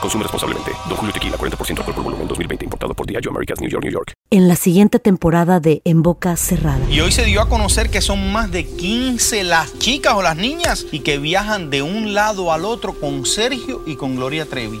Consume responsablemente. Don Julio Tequila, 40% alcohol por volumen, 2020. Importado por Diageo Americas, New York, New York. En la siguiente temporada de En Boca Cerrada. Y hoy se dio a conocer que son más de 15 las chicas o las niñas y que viajan de un lado al otro con Sergio y con Gloria Trevi.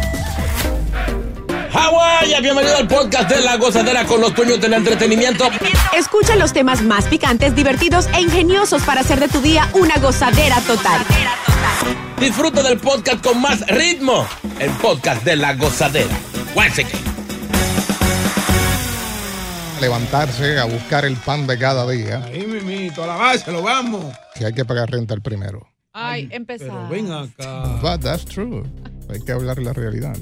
Hawái, bienvenido al podcast de La Gozadera con los dueños del entretenimiento. Escucha los temas más picantes, divertidos e ingeniosos para hacer de tu día una gozadera total. Disfruta del podcast con más ritmo, el podcast de La Gozadera. Guáchate. levantarse a buscar el pan de cada día, Ahí mimito, a la base, lo vamos. que hay que pagar renta el primero. Ay, empezar. Ven acá. But that's true. Hay que hablar la realidad.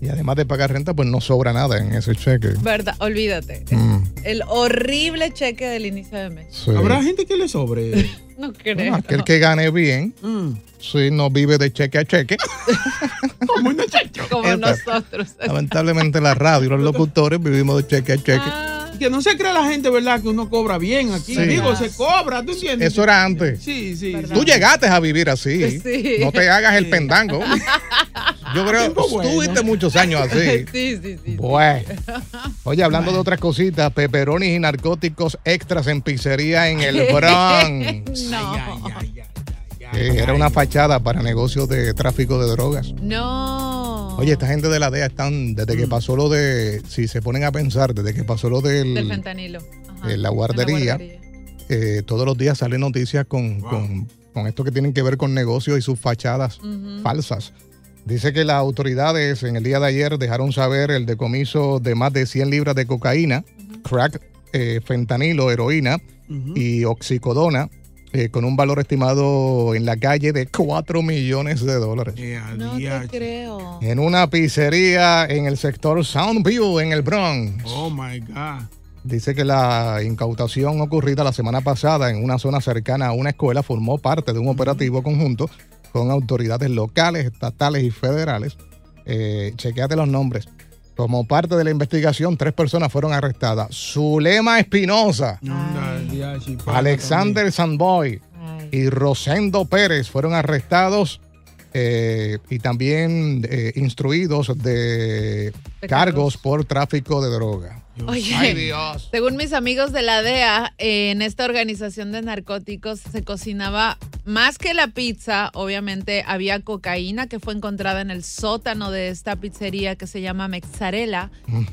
Y además de pagar renta, pues no sobra nada en ese cheque. Verdad, olvídate. Mm, El horrible cheque del inicio de mes. sí. Habrá gente que le sobre. No creo. Bueno, aquel que gane bien, Mm. sí, no vive de cheque a cheque. Como un muchacho. Como Exacto. nosotros. Lamentablemente la radio y los locutores vivimos de cheque a cheque. Ah, Que no se cree la gente, ¿verdad? Que uno cobra bien aquí. Sí. Digo, se cobra, ¿tú entiendes? Eso era antes. Sí, sí. ¿Verdad? sí. Tú llegaste a vivir así. Sí. No te hagas el pendango. Yo creo que bueno. tuviste muchos años así. sí, sí, sí. Bueno. Oye, hablando de otras cositas, peperonis y narcóticos extras en pizzería en el Bronx. No. Ay, ay, ay, ay, ay, Eh, era una fachada para negocios de tráfico de drogas. No. Oye, esta gente de la DEA están, desde que pasó lo de, si se ponen a pensar, desde que pasó lo del, Del fentanilo. Ajá. en la En guardería, guardería. eh, todos los días salen noticias con, Wow. con, con esto que tienen que ver con negocios y sus fachadas falsas. Dice que las autoridades en el día de ayer dejaron saber el decomiso de más de 100 libras de cocaína, crack, eh, fentanilo, heroína y oxicodona, eh, con un valor estimado en la calle de 4 millones de dólares. No te creo. En una pizzería en el sector Soundview, en el Bronx. Oh my God. Dice que la incautación ocurrida la semana pasada en una zona cercana a una escuela formó parte de un operativo conjunto con autoridades locales, estatales y federales. Eh, chequeate los nombres. Como parte de la investigación, tres personas fueron arrestadas. Zulema Espinosa, Alexander Sanboy y Rosendo Pérez fueron arrestados eh, y también eh, instruidos de, cargos. por tráfico de droga. Oye, Ay, Dios. según mis amigos de la DEA, eh, en esta organización de narcóticos se cocinaba más que la pizza. Obviamente había cocaína que fue encontrada en el sótano de esta pizzería que se llama Mexarela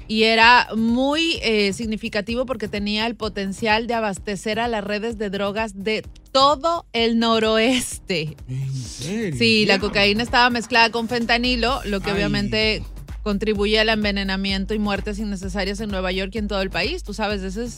y era muy eh, significativo porque tenía el potencial de abastecer a las redes de drogas de todo el noroeste. ¿En serio? Sí, la cocaína estaba mezclada con fentanilo, lo que Ay. obviamente contribuye al envenenamiento y muertes innecesarias en Nueva York y en todo el país. Tú sabes, eso es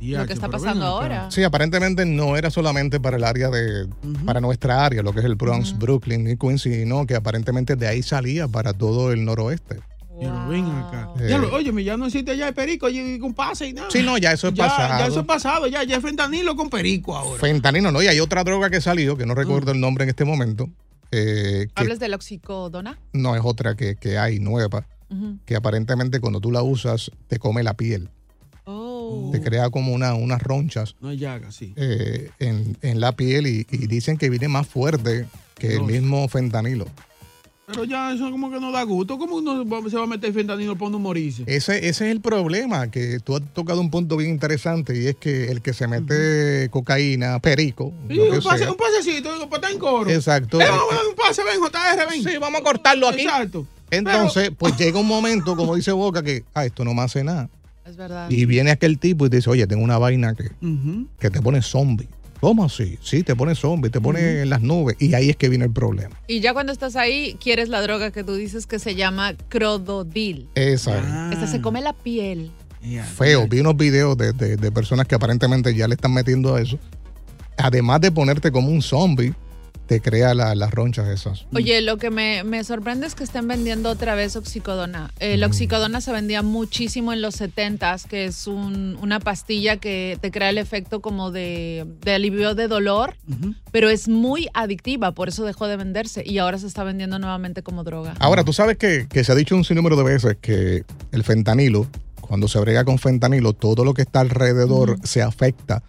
lo que está pasando ahora. Sí, aparentemente no era solamente para el área de, para nuestra área, lo que es el Bronx, Brooklyn y Queens, sino que aparentemente de ahí salía para todo el noroeste. Pero ven acá. Wow. Eh. Óyeme, ya no existe ya el perico, y con pase y nada. Sí, no, ya eso es ya, pasado. Ya eso es pasado, ya, ya es fentanilo con perico ahora. Fentanilo, no, y hay otra droga que salió, que no recuerdo el nombre en este momento, eh, que ¿Hablas del oxicodona? no es otra que, que hay nueva, que aparentemente cuando tú la usas te come la piel. Oh. Te crea como una, unas ronchas No hay llaga, sí. eh, en, en la piel y, y dicen que viene más fuerte que el mismo fentanilo. Pero ya eso como que no da gusto. ¿Cómo uno se va a meter fentanilo para uno morirse? Ese, ese es el problema, que tú has tocado un punto bien interesante y es que el que se mete cocaína, perico, Sí, lo que un, pase- sea, un pasecito, digo, para estar en coro. Exacto. Eh, vamos a dar un pase, ven, JR, ven. Sí, vamos a cortarlo aquí. Exacto. entonces, pues llega un momento, como dice Boca, que, ah, esto no me hace nada. Es verdad. Y viene aquel tipo y te dice, oye, tengo una vaina que, que te pone zombie. ¿Cómo así? Sí, te pone zombie, te pone en las nubes. Y ahí es que viene el problema. Y ya cuando estás ahí, quieres la droga que tú dices que se llama crododil. Esa es. Ah. Esta se come la piel. Feo. Vi unos videos de, de- de personas que aparentemente ya le están metiendo a eso. Además de ponerte como un zombie, te crea la- las ronchas esas. Oye, lo que me, me sorprende es que estén vendiendo otra vez oxicodona. Eh, la oxicodona se vendía muchísimo en los 70s, que es un- una pastilla que te crea el efecto como de, de alivio de dolor, pero es muy adictiva, por eso dejó de venderse y ahora se está vendiendo nuevamente como droga. Ahora, tú sabes que, que se ha dicho un sinnúmero de veces que el fentanilo, cuando se brega con fentanilo, todo lo que está alrededor se afecta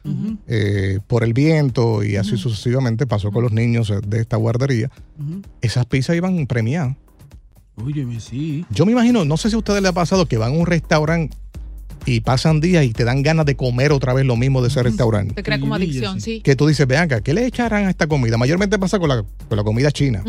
eh, por el viento y así sucesivamente. Pasó con los niños de esta guardería. Esas pizzas iban premiadas. Óyeme, sí. Yo me imagino, no sé si a ustedes les ha pasado que van a un restaurante y pasan días y te dan ganas de comer otra vez lo mismo de ese restaurante. Te crea como adicción, sí. Que tú dices, vean acá, ¿qué le echarán a esta comida? Mayormente pasa con la, con la comida china.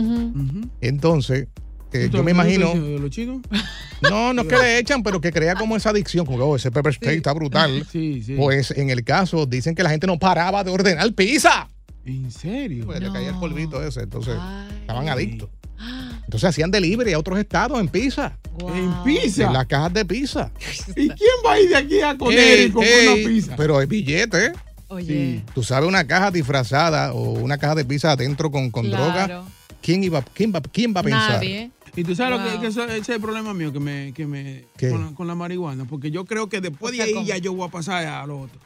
Entonces, eh, ¿Tú yo me imagino, los chinos? no, no es que le echan, pero que crea como esa adicción, como que oh, ese pepper steak está brutal. Sí, sí. Pues en el caso, dicen que la gente no paraba de ordenar pizza. ¿En serio? Pues le caía el polvito ese, entonces Ay. estaban adictos. Entonces hacían delivery a otros estados en pizza, Wow. ¿En pizza? en las cajas de pizza. ¿Y quién va a ir de aquí a Ey, Conérico con ey, una pizza? Pero hay billetes, ¿eh? Oye. Tú sabes, una caja disfrazada o una caja de pizza adentro con, con Claro. droga. ¿Quién, iba, quién, va, ¿Quién va a pensar? Nadie. Y tú sabes lo que, que eso- ese es el problema mío que me, que me ¿Qué? con, la, con la marihuana, porque yo creo que después O sea, de ahí ya yo voy a pasar a lo otro.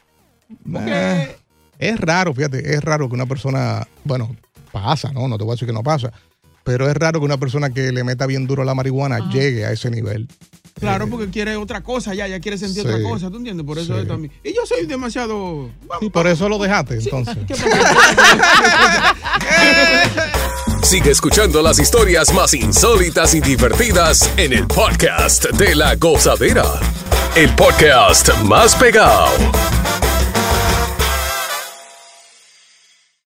Es raro, fíjate, es raro que una persona, bueno, pasa, ¿no? No te voy a decir que no pasa, pero es raro que una persona que le meta bien duro a la marihuana llegue a ese nivel. Claro, porque quiere otra cosa ya, ya quiere sentir Sí. otra cosa, ¿tú entiendes? Por eso Sí. es también. Y yo soy demasiado... Y por eso lo dejaste, entonces. ¿Qué pasa? Sigue escuchando las historias más insólitas y divertidas en el podcast de la gozadera. El podcast más pegado.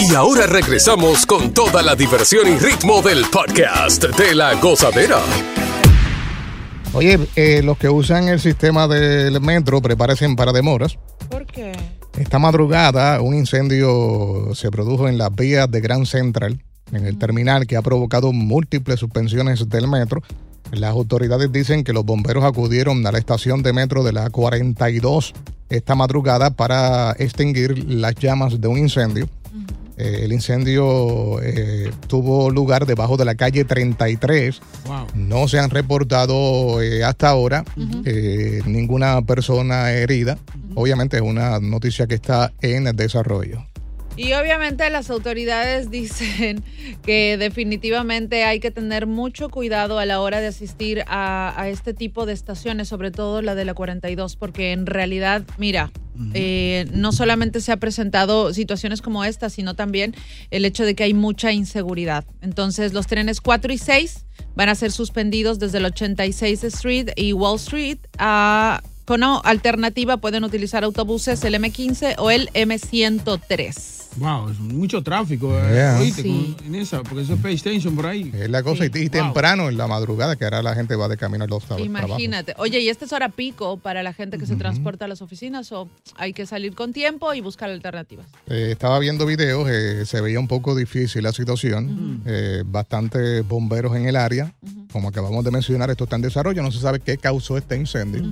Y ahora regresamos con toda la diversión y ritmo del podcast de la gozadera. Oye, eh, los que usan el sistema del metro, prepárense para demoras. ¿Por qué? Esta madrugada, un incendio se produjo en las vías de Grand Central, en el terminal, que ha provocado múltiples suspensiones del metro. Las autoridades dicen que los bomberos acudieron a la estación de metro de la 42 esta madrugada para extinguir las llamas de un incendio. Eh, el incendio eh, tuvo lugar debajo de la calle 33. Wow. No se han reportado eh, hasta ahora ninguna persona herida. Obviamente es una noticia que está en desarrollo. Y obviamente las autoridades dicen que definitivamente hay que tener mucho cuidado a la hora de asistir a, a este tipo de estaciones, sobre todo la de la 42, porque en realidad, mira, eh, no solamente se ha presentado situaciones como esta, sino también el hecho de que hay mucha inseguridad. Entonces los trenes 4 y 6 van a ser suspendidos desde el 86 Street y Wall Street a... Como alternativa pueden utilizar autobuses el M15 o el M103. Wow, es mucho tráfico. eh, Yeah. oíste, Sí. con- en esa, porque eso es Pay Station por ahí. Es la cosa. Y, y temprano en la madrugada, que ahora la gente va de camino a los trabajos. Imagínate. Oye, ¿y esta es hora pico para la gente que se transporta a las oficinas o hay que salir con tiempo y buscar alternativas? Eh, estaba viendo videos, eh, se veía un poco difícil la situación. Eh, bastantes bomberos en el área. Como acabamos de mencionar, esto está en desarrollo. No se sabe qué causó este incendio.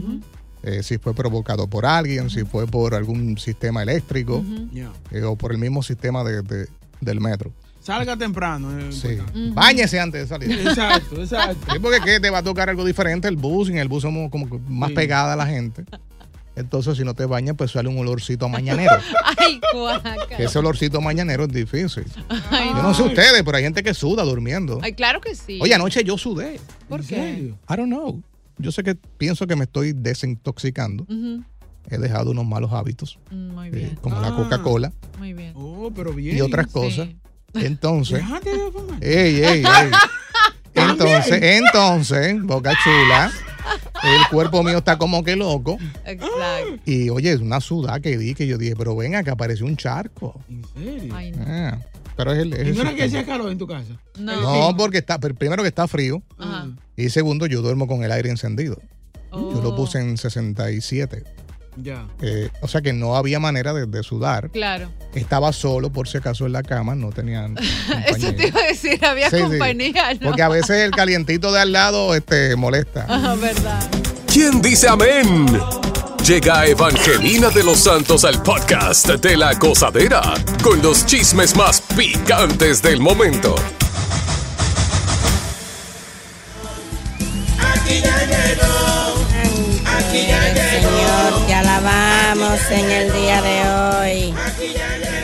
Eh, si fue provocado por alguien, si fue por algún sistema eléctrico eh, o por el mismo sistema de- de- del metro. Salga temprano. eh, Sí. importante. Báñese antes de salir. Exacto, exacto. Sí, porque ¿qué? te va a tocar algo diferente el bus. y En el bus somos como que más Sí. pegada a la gente. Entonces, si no te bañas, pues sale un olorcito mañanero. Ay, guaca. Que ese olorcito mañanero es difícil. Ay, Yo no sé ustedes, pero hay gente que suda durmiendo. Ay, claro que sí. Oye, anoche yo sudé. ¿Por qué? I don't know. Yo sé que pienso que me estoy desintoxicando. He dejado unos malos hábitos, Mm, Muy eh, bien. como la Ah. Coca-Cola Muy bien. Oh, pero bien. y otras Sí. cosas. Entonces, Déjate de fumar. ey, ey, ey. Entonces, entonces, Boca Chula, el cuerpo mío está como que loco. Exacto. Y oye, es una sudada que di que yo dije, pero venga, que apareció un charco. ¿En serio? Ay, no. Ah, pero es el. es ¿Y no era que hacía calor en tu casa? No. No, porque está, pero primero que está frío. Ajá. Y segundo, yo duermo con el aire encendido. Yo lo puse en 67. Ya. Eh, o sea que no había manera de, de sudar. Claro. Estaba solo, por si acaso, en la cama. No tenían. Eso te iba a decir, había Sí, sí. compañía, ¿no? Porque a veces el calientito de al lado este, molesta. Ah, verdad. ¿Quién dice amén? Llega Evangelina de los Santos al podcast de la gozadera con los chismes más picantes del momento. En el día de hoy.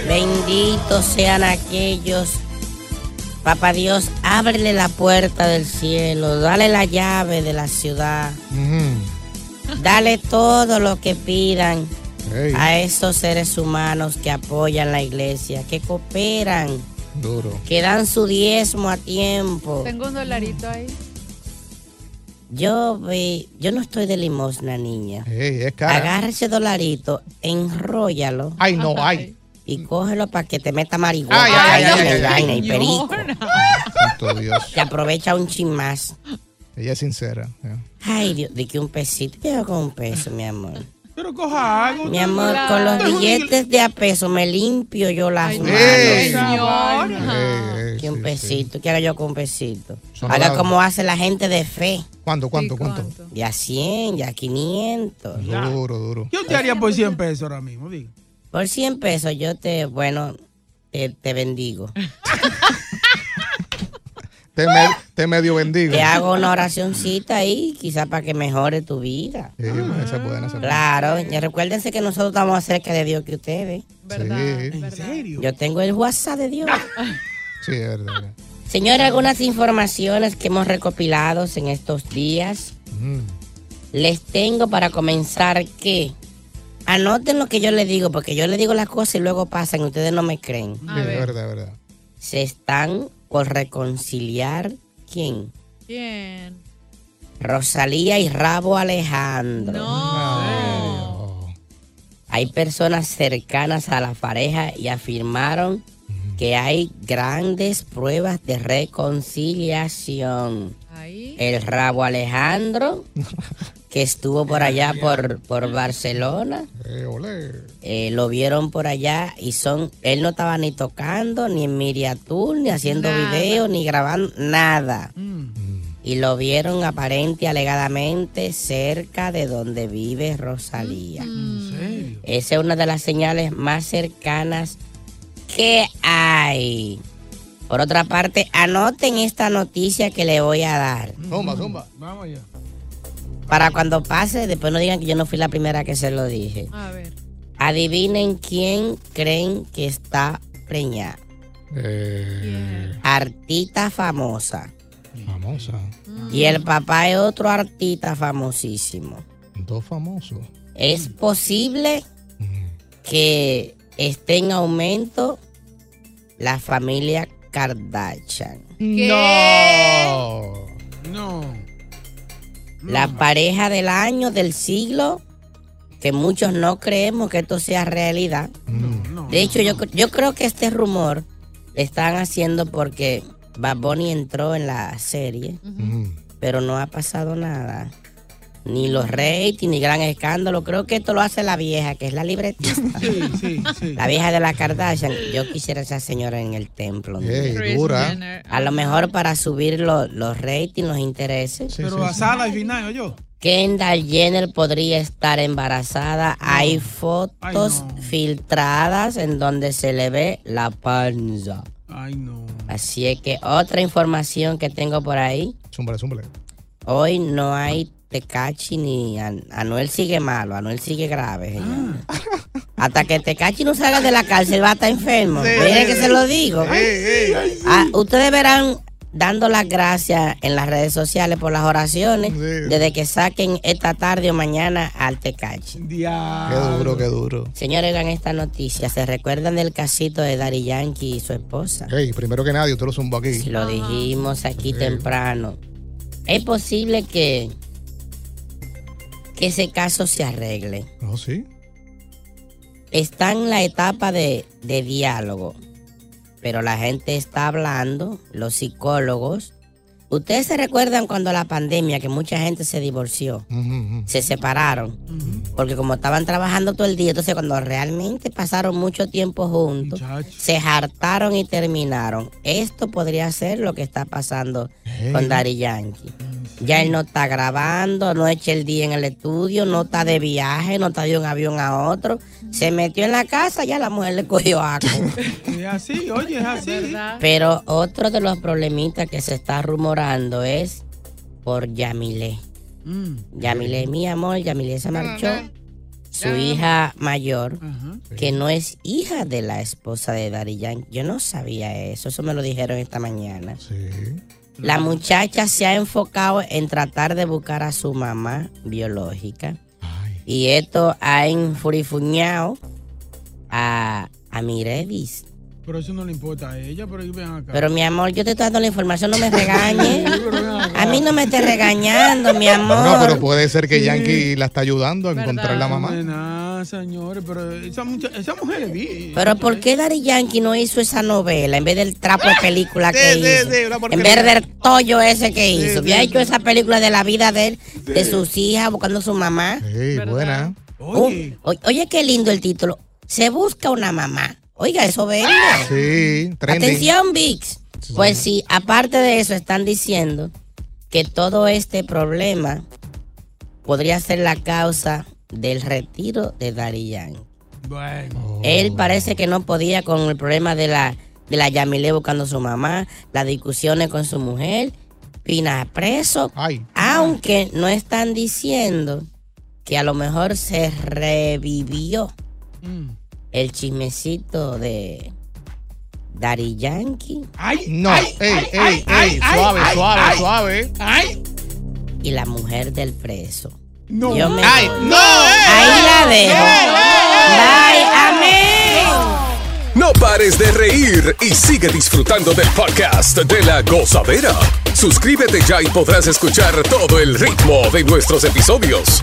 Benditos sean aquellos. Papá Dios, ábrele la puerta del cielo, dale la llave de la ciudad, dale todo lo que pidan a esos seres humanos que apoyan la iglesia, que cooperan, duro. que dan su diezmo a tiempo. Tengo un dolarito ahí. Yo, ve- yo no estoy de limosna, niña. Ey, es cara. Agarra ese dolarito, enróllalo. Ay, no, ay. Y cógelo para que te meta marihuana. Ay, ay, ay, ay, y ay, vaina y perico. Santo Dios. Te aprovecha un chin más. Ella es sincera. ya. Ay, Dios, de que un pesito. Yo con un peso, mi amor. Pero coja algo. Mi amor, con los billetes de a peso me limpio yo las manos. Ey. Señor. Ey, ey, Que un sí, pesito, ¿qué hago yo con un pesito? Haga como hace la gente de fe. ¿Cuánto, cuánto, Sí, cuánto? Ya 100, ya 500. Duro, duro. Yo te haría por 100 pesos ahora mismo, digo. Por 100 pesos yo te, bueno, te, te bendigo. Te, me- te medio bendigo. Te hago una oracioncita ahí, quizá para que mejore tu vida. Sí, pues, esa es buena, esa es buena. Claro, y recuérdense que nosotros estamos más cerca de Dios que ustedes. ¿Verdad? Sí. ¿En serio? Yo tengo el WhatsApp de Dios. Sí, es verdad. Señores, algunas informaciones que hemos recopilado en estos días. Mm. Les tengo para comenzar que anoten lo que yo les digo, porque yo les digo las cosas y luego pasan y ustedes no me creen. A Sí, es ver. verdad, es verdad. Se están por reconciliar, ¿quién? ¿Quién? Rosalía y Rabo Alejandro. No. Hay personas cercanas a la pareja y afirmaron que hay grandes pruebas de reconciliación. Ahí. El Rabo Alejandro, que estuvo por allá por, por Barcelona, Eh, eh, lo vieron por allá y son, él no estaba ni tocando, ni en Miriatur, ni haciendo Nada. video, ni grabando, nada. Mm. Y lo vieron aparente y alegadamente cerca de donde vive Rosalía. ¿En serio? Esa es una de las señales más cercanas que hay. Por otra parte, anoten esta noticia que le voy a dar. Zumba, zumba. Vamos allá. Para cuando pase, después no digan que yo no fui la primera que se lo dije. A ver. Adivinen quién creen que está preñada. Eh, Artista famosa. famosa. Y el papá es otro artista famosísimo. Dos famosos. Es posible que esté en aumento la familia Kardashian. No. No. La pareja del año, del siglo, que muchos no creemos que esto sea realidad. No. De hecho, yo, yo creo que este rumor le están haciendo porque Bad Bunny entró en la serie, pero no ha pasado nada. Ni los ratings, ni gran escándalo. Creo que esto lo hace la vieja, que es la libretista. Sí, sí, sí. La vieja de la Kardashian. Yo quisiera esa señora en el templo. ¿no? Dura. A lo mejor para subir lo- los ratings, los intereses. Sí, Pero sí, a sala y final, yo. Kendall Jenner podría estar embarazada. Hay fotos Ay, no. filtradas en donde se le ve la panza. Ay, no. Así es que otra información que tengo por ahí. Zúmbale, zúmbale. Hoy no hay Tecachi ni An- Anuel sigue malo, Anuel sigue grave. señor. Hasta que Tecachi no salga de la cárcel va a estar enfermo. Mire que se lo digo. Ah, ustedes verán dando las gracias en las redes sociales por las oraciones Sí. desde que saquen esta tarde o mañana al Tecachi. Qué Diablo. duro, qué duro. Señores, oigan esta noticia. ¿Se recuerdan del casito de Daddy Yankee y su esposa? Ey, primero que nadie, usted lo zumbó aquí. Si lo dijimos aquí temprano. Es posible que, que ese caso se arregle. ¿Oh, sí? Está en la etapa de, de diálogo, pero la gente está hablando, los psicólogos. Ustedes se recuerdan cuando la pandemia, que mucha gente se divorció, se separaron, porque como estaban trabajando todo el día, entonces cuando realmente pasaron mucho tiempo juntos, Muchacho. se hartaron y terminaron. Esto podría ser lo que está pasando Ey. con Daddy Yankee. Ya él no está grabando, no echa el día en el estudio, no está de viaje, no está de un avión a otro. Se metió en la casa, ya la mujer le cogió asco. Es así, oye, es así. ¿Verdad? Pero otro de los problemitas que se está rumorando es por Yamile. Mm. Yamile, mi amor, Yamile se marchó. Su hija mayor, Ajá. que no es hija de la esposa de Yankee. Yo no sabía eso, eso me lo dijeron esta mañana. Sí. La muchacha se ha enfocado en tratar de buscar a su mamá biológica. Ay. Y esto ha enfurifuñado a, a Mirevis. Pero eso no le importa a ella, pero ven acá. Pero mi amor, yo te estoy dando la información, no me regañes. A mí no me estés regañando, mi No, pero amor. puede ser que Yankee la está ayudando a ¿Verdad? encontrar la No mamá. Señores, pero esa, mucha- esa mujer es bien. Pero ¿por qué Daddy Yankee no hizo esa novela en vez del trapo de película que Sí, hizo? sí, en vez del tollo ese que hizo. Había sí, hecho esa película de la vida de él, de sus hijas, buscando a su mamá. Sí, buena. Oye, Oh, qué lindo el título. Se busca una mamá. Oiga, eso vende. Sí, trending. Atención, VIX. Pues sí, aparte de eso, están diciendo que todo este problema podría ser la causa del retiro de Daddy Yankee. bueno. Él parece que no podía con el problema de la, de la Yamile buscando a su mamá, las discusiones con su mujer, Pina preso. Ay. Aunque no están diciendo que a lo mejor se revivió Mm. el chismecito de Daddy Yankee Ay, No, ay, ey, ay, ey, ay, ey, suave, ay, suave, ay, suave. Ay, y la mujer del preso. No. Yo me Ay, voy. no. Ahí la dejo. Bye, amén. No pares de reír y sigue disfrutando del podcast de la gozadera. Suscríbete ya y podrás escuchar todo el ritmo de nuestros episodios.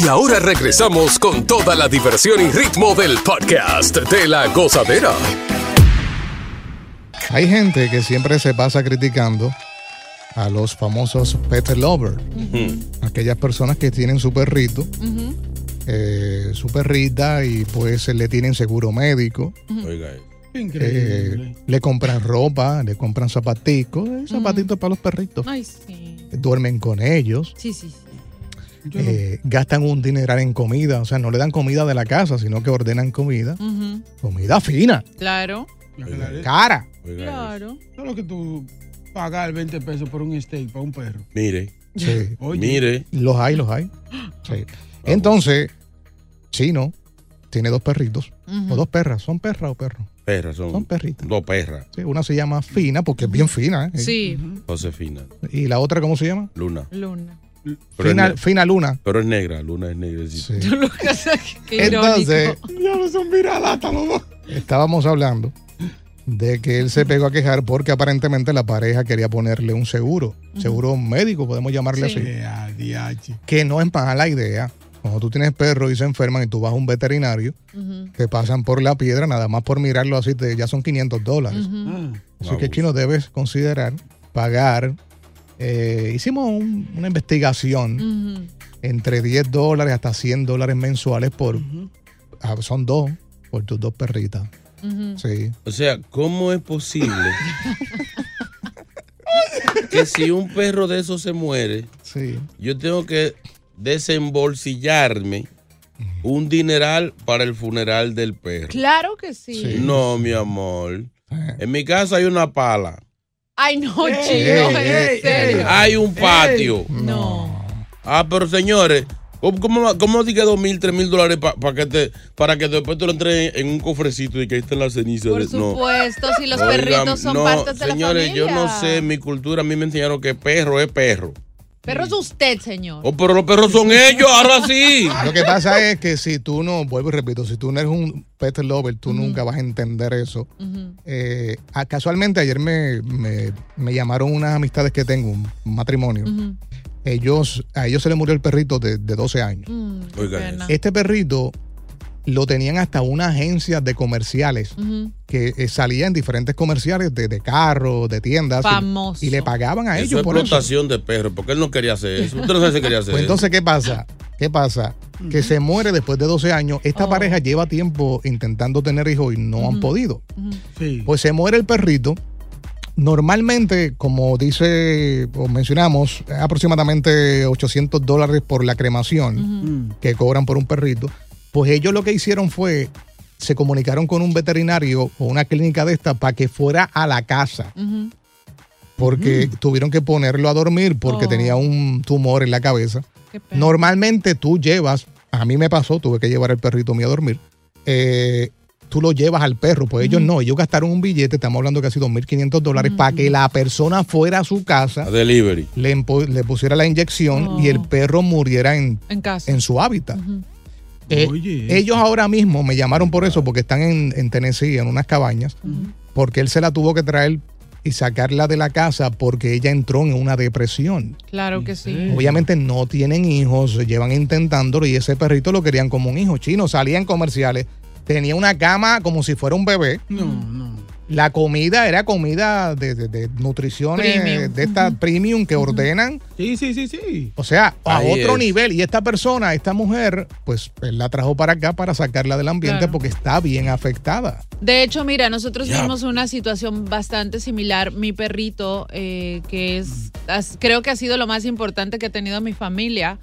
Y ahora regresamos con toda la diversión y ritmo del podcast de la gozadera. Hay gente que siempre se pasa criticando a los famosos pet lovers. Aquellas personas que tienen su perrito, eh, su perrita, y pues le tienen seguro médico. Oiga, eh. Increíble. eh, le compran ropa, le compran zapaticos, eh, zapatitos para los perritos. Ay, sí. Duermen con ellos. Sí, sí, sí. No- eh, gastan un dineral en comida, o sea, no le dan comida de la casa, sino que ordenan comida, comida fina, Claro, la- cara. Oiga, claro. Solo que tú pagar 20 pesos por un steak para un perro. Mire, Oye, mire. Los hay, los hay. Sí. Entonces, Chino tiene dos perritos, o dos perras. ¿Son perras o perros? Perras, son, Son perritas. dos perras. Sí, una se llama Fina, porque es bien fina. ¿eh? Sí, Josefina, Y la otra, ¿cómo se llama? Luna. Luna. Pero Fina, Luna. Pero es negra, Luna es negra. sí. No son viralatas los dos. estábamos hablando de que él se pegó a quejar porque aparentemente la pareja quería ponerle un seguro, seguro médico, podemos llamarle Sí. así, Eh, a diache. que no es mala idea. Cuando tú tienes perros y se enferman y tú vas a un veterinario, Ujú, te pasan por la piedra, nada más por mirarlo así, te, ya son 500 dólares. ujú. Ah. Así que chino debes considerar pagar. Eh, hicimos un- una investigación entre 10 dólares hasta 100 dólares mensuales por. ah, son dos, por tus dos perritas. Sí. O sea, ¿cómo es posible que si un perro de esos se muere, Sí. yo tengo que desembolsillarme un dineral para el funeral del perro? Claro que sí. No, mi amor. En mi casa hay una pala, Ay, no, Ey, chino, ey, en ey, serio. hay un patio. No. Ah, pero señores, ¿cómo, cómo, dos mil, tres mil dólares pa- pa que te, para que después te lo entres en un cofrecito y que ahí estén las cenizas? Por de- no. supuesto, si los Oigan, perritos son no, partes de señores, la yo familia. no sé, en mi cultura a mí me enseñaron que perro es perro. Perro es usted, señor. Oh, pero los perros son ellos, ahora sí. Lo que pasa es que si tú no, vuelvo y repito, si tú no eres un pet lover, tú nunca vas a entender eso. Eh, casualmente ayer me, me- me llamaron unas amistades que tengo, un matrimonio. Ellos, a ellos se les murió el perrito de, de 12 años. Mm. Este perrito lo tenían hasta una agencia de comerciales que eh, salía en diferentes comerciales de, de carros, de tiendas. y- Famoso. Y, le pagaban a Eso ellos es por eso. explotación de perro, porque él no quería hacer eso. Usted no sabe si quería hacer Pues eso. entonces, ¿qué pasa? ¿Qué pasa? Que se muere después de 12 años. Esta Oh. pareja lleva tiempo intentando tener hijos y no han podido. Sí. Pues se muere el perrito. Normalmente, como dice o mencionamos, aproximadamente 800 dólares por la cremación Mm. que cobran por un perrito. Pues ellos lo que hicieron fue, se comunicaron con un veterinario o una clínica de esta para que fuera a la casa. Porque tuvieron que ponerlo a dormir porque Oh. tenía un tumor en la cabeza. Normalmente tú llevas, a mí me pasó, tuve que llevar el perrito mío a dormir. eh, tú lo llevas al perro, pues ellos no, ellos gastaron un billete, estamos hablando casi 2.500 dólares, para que la persona fuera a su casa, A delivery. le, pusiera la inyección y el Oh. perro muriera en, En casa. en su hábitat. Eh, Oye, ellos ahora mismo me llamaron por eso, porque están en, en Tennessee, en unas cabañas, porque él se la tuvo que traer y sacarla de la casa porque ella entró en una depresión. Claro que sí. Obviamente no tienen hijos, llevan intentándolo y ese perrito lo querían como un hijo chino. Salía en comerciales, tenía una cama como si fuera un bebé. No, no. La comida era comida de, de, de nutrición Premium. de esta premium que ordenan. Sí, sí, sí, sí. O sea, a Ahí otro es. nivel. Y esta persona, esta mujer, pues él la trajo para acá para sacarla del ambiente Claro. porque está bien afectada. De hecho, mira, nosotros vimos una situación bastante similar. Mi perrito, eh, que es, creo que ha sido lo más importante que ha tenido mi familia.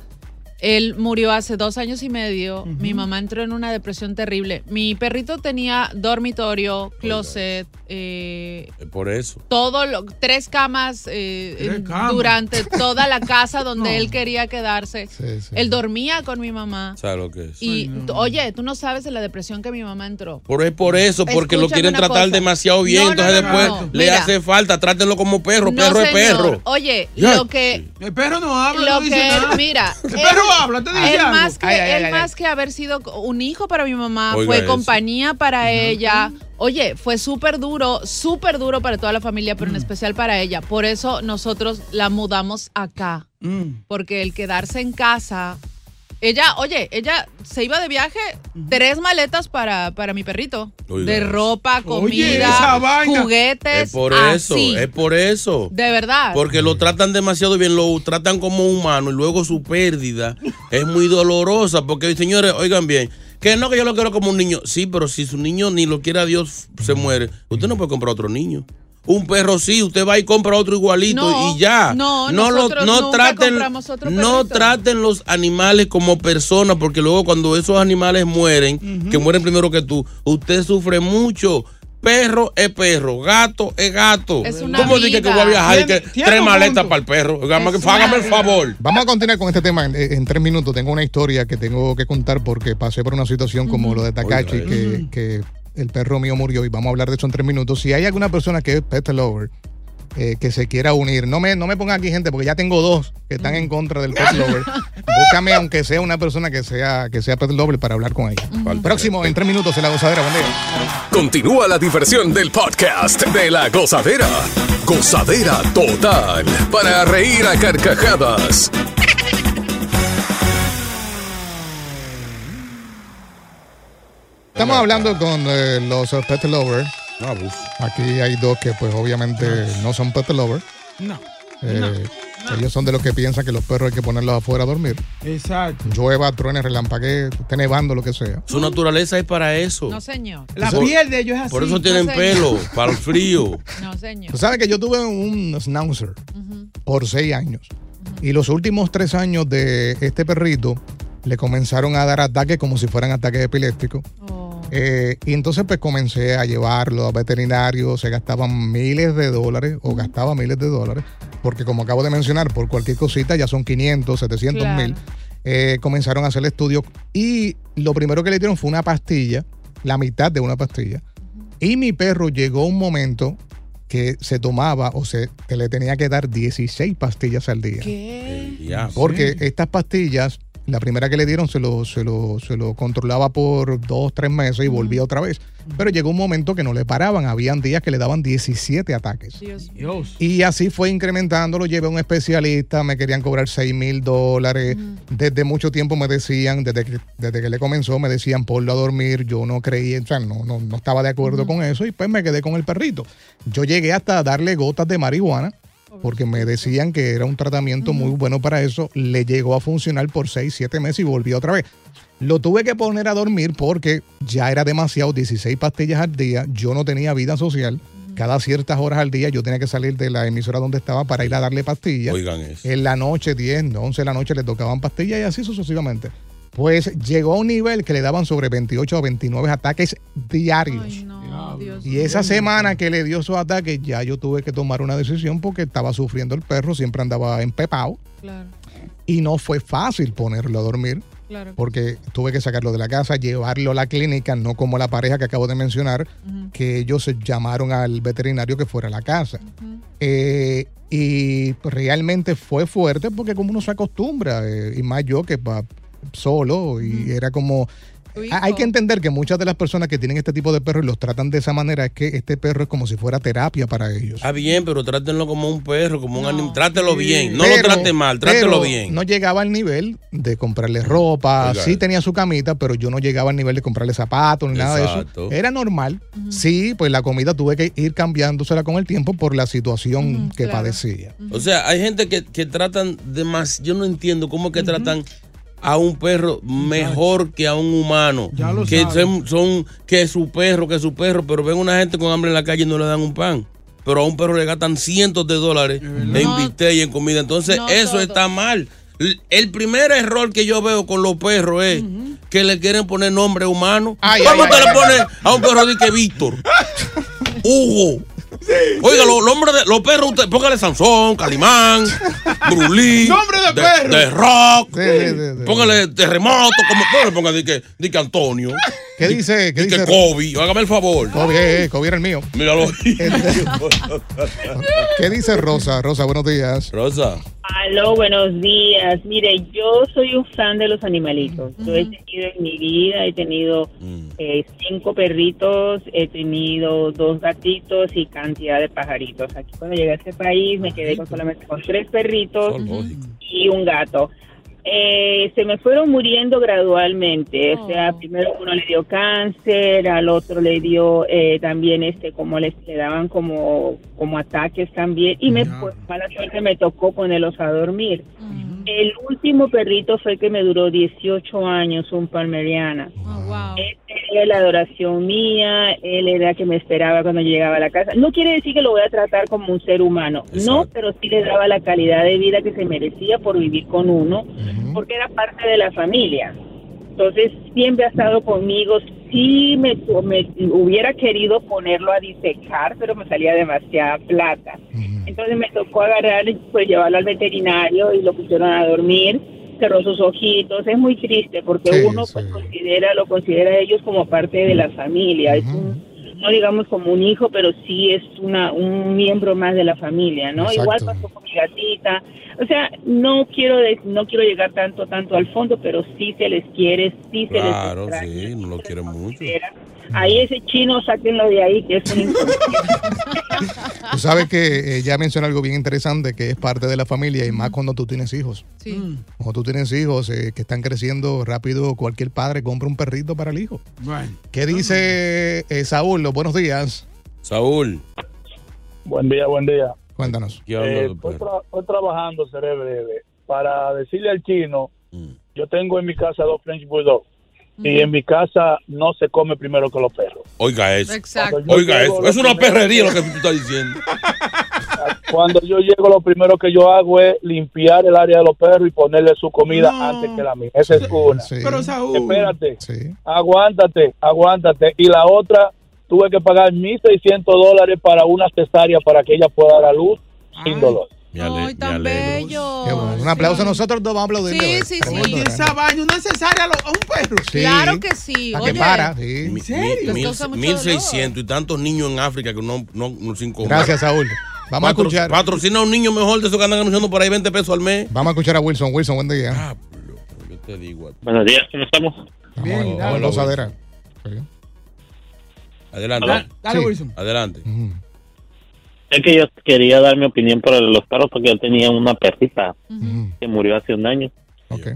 Él murió hace dos años y medio. Mi mamá entró en una depresión terrible. Mi perrito tenía dormitorio, closet, eh, Es por eso. todo lo, tres camas eh, Tres en- camas. durante toda la casa donde No. él quería quedarse. Sí, sí. Él dormía con mi mamá. ¿Sabes lo que es? Y Ay, no. t- oye, tú no sabes de la depresión que mi mamá entró. Por, es por eso, porque lo quieren tratar cosa. demasiado bien, No, entonces después le Mira. hace falta, trátenlo como perro, perro es perro. Oye, lo que El perro no habla, lo dice que nada. mira, El perro habla, te dice él algo. más que Ay, ay, él ay, más que haber sido un hijo para mi mamá, Oiga fue eso. compañía para ella. Oye, fue súper duro, súper duro para toda la familia, pero en especial para ella. Por eso nosotros la mudamos acá, Mm. porque el quedarse en casa ella, oye, ella se iba de viaje, tres maletas para, para mi perrito. Oiga de ropa, Oye, comida, vaina. juguetes. Es por eso, así. es por eso. De verdad. Porque lo tratan demasiado bien, lo tratan como humano y luego su pérdida es muy dolorosa. Porque, señores, oigan bien, que no que yo lo quiero como un niño. Sí, pero si su niño ni lo quiera Dios se muere, usted no puede comprar otro niño. Un perro sí, usted va y compra otro igualito No, y ya. no, lo- nosotros no nunca traten, compramos otro no traten los animales como personas, porque luego cuando esos animales mueren, que mueren primero que tú, usted sufre mucho. Perro es perro, gato es gato. Es una ¿Cómo dije que voy a viajar y que tres maletas para el perro? Hágame, el favor. Vamos a continuar con este tema en, en tres minutos. Tengo una historia que tengo que contar porque pasé por una situación como lo de Takachi, Oiga, que, que el perro mío murió y vamos a hablar de eso en tres minutos. Si hay alguna persona que es pet lover, eh, que se quiera unir, no me, no me pongan aquí gente porque ya tengo dos que están en contra del pet lover. Búscame aunque sea una persona que sea, que sea pet lover para hablar con ella. Próximo, en tres minutos en la gozadera. Buen día. Continúa la diversión del podcast de la gozadera. Gozadera total. Para reír a carcajadas. Estamos hablando con eh, los eh, pet lovers. Aquí hay dos que pues obviamente no son pet lovers. No. Eh, Ellos son de los que piensan que los perros hay que ponerlos afuera a dormir. Exacto. Llueva, truene, relampaguee, esté nevando, lo que sea. Su naturaleza es para eso. No, señor. La Por- piel de ellos es así. Por eso tienen No, pelo, para el frío. No, señor. Tú sabes que yo tuve un schnauzer por seis años. Y los últimos tres años de este perrito le comenzaron a dar ataques como si fueran ataques epilépticos. Eh, y entonces pues comencé a llevarlo a veterinario, se gastaban miles de dólares o gastaba miles de dólares, porque como acabo de mencionar, por cualquier cosita ya son 500, 700 Claro. mil. Eh, comenzaron a hacer estudios y lo primero que le dieron fue una pastilla, la mitad de una pastilla. Y mi perro llegó un momento que se tomaba o se que le tenía que dar 16 pastillas al día. ¿Qué? Porque estas pastillas, la primera que le dieron se lo, se lo, se lo controlaba por dos, tres meses y volvía otra vez. Pero llegó un momento que no le paraban. Habían días que le daban 17 ataques. Dios. Y así fue incrementando, lo llevé a un especialista, me querían cobrar 6 mil dólares. Desde mucho tiempo me decían, desde que, desde que le comenzó, me decían ponlo a dormir. Yo no creía, o sea, no, no, no estaba de acuerdo con eso y pues me quedé con el perrito. Yo llegué hasta darle gotas de marihuana porque me decían que era un tratamiento muy bueno para eso. Le llegó a funcionar por 6, 7 meses y volvió otra vez. Lo tuve que poner a dormir porque ya era demasiado, 16 pastillas al día. Yo no tenía vida social. Cada ciertas horas al día yo tenía que salir de la emisora donde estaba para ir a darle pastillas. Oigan eso. En la noche, 10, 11 de la noche le tocaban pastillas y así sucesivamente. Pues llegó a un nivel que le daban sobre 28 o 29 ataques diarios. y esa semana que le dio esos ataques, ya yo tuve que tomar una decisión porque estaba sufriendo el perro, siempre andaba empepado. Claro, Y no fue fácil ponerlo a dormir claro. porque tuve que sacarlo de la casa, llevarlo a la clínica, no como la pareja que acabo de mencionar, que ellos se llamaron al veterinario que fuera a la casa. Eh, y realmente fue fuerte porque como uno se acostumbra, eh, y más yo que va solo, y era como... Hay que entender que muchas de las personas que tienen este tipo de perros y los tratan de esa manera es que este perro es como si fuera terapia para ellos. Está bien, pero trátenlo como un perro, como un animal. Trátelo bien. No Pero- lo trate mal, trátelo bien. No llegaba al nivel de comprarle ropa. Oiga. Sí tenía su camita, pero yo no llegaba al nivel de comprarle zapatos ni nada de eso. Era normal. Sí, pues la comida tuve que ir cambiándosela con el tiempo por la situación que padecía. O sea, hay gente que, que tratan de más. Yo no entiendo cómo que tratan a un perro mejor que a un humano. lo que son, son- que su perro, que su perro, pero ven una gente con hambre en la calle y no le dan un pan. Pero a un perro le gastan cientos de dólares en No. bistec y en comida. Entonces, No eso todo. está mal. El primer error que yo veo con los perros es que le quieren poner nombre humano. Ay, ¿Cómo ay, te ay, le pones a un perro de que Víctor? Hugo. Oiga, los de los perros, usted, póngale Sansón, Calimán, Brulí. Nombre de perro. De rock. Sí, sí, sí, sí. Póngale terremoto, como no le ponga de que, de que Antonio. ¿Qué dice? ¿Qué Di que dice? Kobe, hágame el favor. Kobe, eh, eh, Kobe era el mío. Míralo. ¿Qué dice Rosa? Rosa, buenos días. Rosa. Aló, buenos días. Mire, yo soy un fan de los animalitos. Yo he tenido en mi vida, he tenido eh, cinco perritos, he tenido dos gatitos y cantidad de pajaritos. Aquí cuando llegué a este país me quedé con solamente con tres perritos y un gato. Eh, se me fueron muriendo gradualmente, o sea, primero uno le dio cáncer, al otro le dio eh, también este, como les le daban como, como ataques también, y me pues, mala suerte me tocó ponerlos a dormir. El último perrito fue el que me duró 18 años, un palmeriana. Este era la adoración mía, él era el que me esperaba cuando llegaba a la casa. No quiere decir que lo voy a tratar como un ser humano, no, pero sí le daba la calidad de vida que se merecía por vivir con uno, porque era parte de la familia. Entonces siempre ha estado conmigo. Sí me, me hubiera querido ponerlo a disecar, pero me salía demasiada plata. Entonces me tocó agarrar, pues llevarlo al veterinario y lo pusieron a dormir. Cerró sus ojitos. Es muy triste porque Sí, uno pues considera, lo considera a ellos como parte de la familia. Es un, no digamos como un hijo, pero sí es una un miembro más de la familia, ¿no? Exacto. Igual pasó con mi gatita. O sea, no quiero de- no quiero llegar tanto tanto al fondo, pero sí se les quiere, sí se Claro, les extraña. sí, no lo quieren mucho. Ahí ese chino, sáquenlo de ahí, que es un Tú sabes que ella menciona algo bien interesante que es parte de la familia y más cuando tú tienes hijos. Sí. Cuando tú tienes hijos eh, que están creciendo rápido, cualquier padre compra un perrito para el hijo. Bueno. ¿Qué dice eh, Saúl? Buenos días. Saúl. Buen día, buen día. Cuéntanos. Eh, estoy, tra- estoy trabajando, seré breve, para decirle al chino, Mm. yo tengo en mi casa dos French Bulldog y en mi casa no se come primero que los perros. Oiga eso. Exacto. Oiga eso. Es una perrería lo que- que tú estás diciendo. Cuando yo llego, lo primero que yo hago es limpiar el área de los perros y ponerle su comida antes que la mía. Esa es una. Pero Saúl. Espérate. Aguántate, aguántate. Y la otra, tuve que pagar 1.600 dólares para una cesárea para que ella pueda dar a luz sin dolor. Ay, tan bello. Qué bueno. Un aplauso a nosotros dos, vamos a aplaudirle. Sí, sí, sí. tremendo. Esa vaina, a a un perro. Sí. Claro que sí. ¿A Oye, qué para? Sí. Mi- serio? mi- Les causa mucho 1600 y tantos niños en África que no, no, no sin comer. Gracias, Saúl. Vamos a Patro- escuchar. Patrocina a un niño mejor de esos que andan anunciando por ahí 20 pesos al mes. Vamos a escuchar a Wilson. Wilson, buen día. Ah, Yo te digo. a ti. Buenos días, ¿cómo estamos? Bien, Vamos, dale. vamos. Adelante. Dale, dale, Sí. Wilson. Adelante. Es que yo quería dar mi opinión por los perros porque yo tenía una perrita que murió hace un año.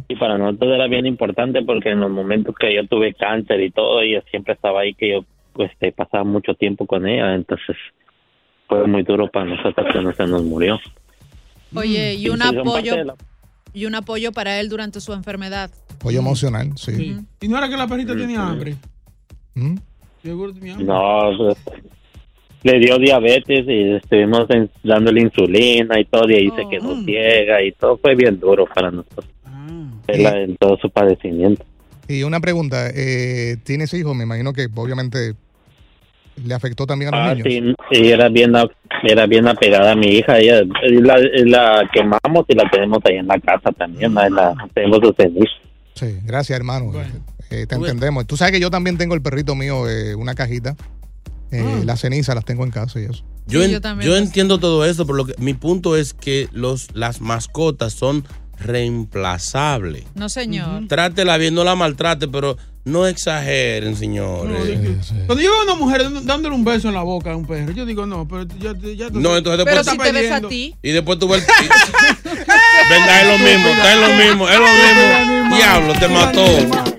Y para nosotros era bien importante porque en los momentos que yo tuve cáncer y todo, ella siempre estaba ahí, que yo pues pasaba mucho tiempo con ella, entonces fue muy duro para nosotros que no se nos murió. Oye, y Sí, un sí, apoyo y un apoyo para él durante su enfermedad. Apoyo emocional, sí. Y no era que la perrita tenía Ujú. hambre. ¿Mm? No, pues, le dio diabetes y estuvimos en- dándole insulina y todo, y ahí se quedó ciega y todo fue bien duro para nosotros. Verla en todo su padecimiento. Y una pregunta, eh, ¿tienes hijos? Me imagino que obviamente le afectó también a los Ah, niños. sí, sí, era bien, era bien apegada a mi hija. Ella la, la quemamos y la tenemos ahí en la casa también. la, tenemos sus cenizas. Sí, gracias, hermano. Eh, te entendemos. Tú sabes que yo también tengo el perrito mío, eh, una cajita. Eh, Las cenizas las tengo en casa y eso. Yo, en- yo entiendo todo eso, pero lo que, mi punto es que los, las mascotas son reemplazables. No, señor. Trátela bien, no la maltrate, pero no exageren, señores. Cuando yo veo a una mujer dándole un beso en la boca a un perro, yo digo, no, pero ya, ya No, entonces Pero después si te ves a ti. Y después tú ves. Venga, es lo mismo, está en lo mismo, es lo mismo. Diablo, te mató.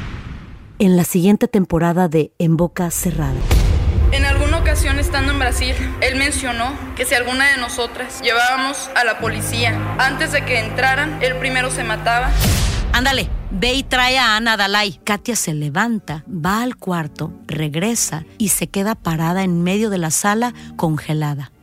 En la siguiente temporada de En Boca Cerrada. En alguna ocasión estando en Brasil, él mencionó que si alguna de nosotras llevábamos a la policía antes de que entraran, él primero se mataba. Ándale, ve y trae a Ana Dalai. Katia se levanta, va al cuarto, regresa y se queda parada en medio de la sala congelada.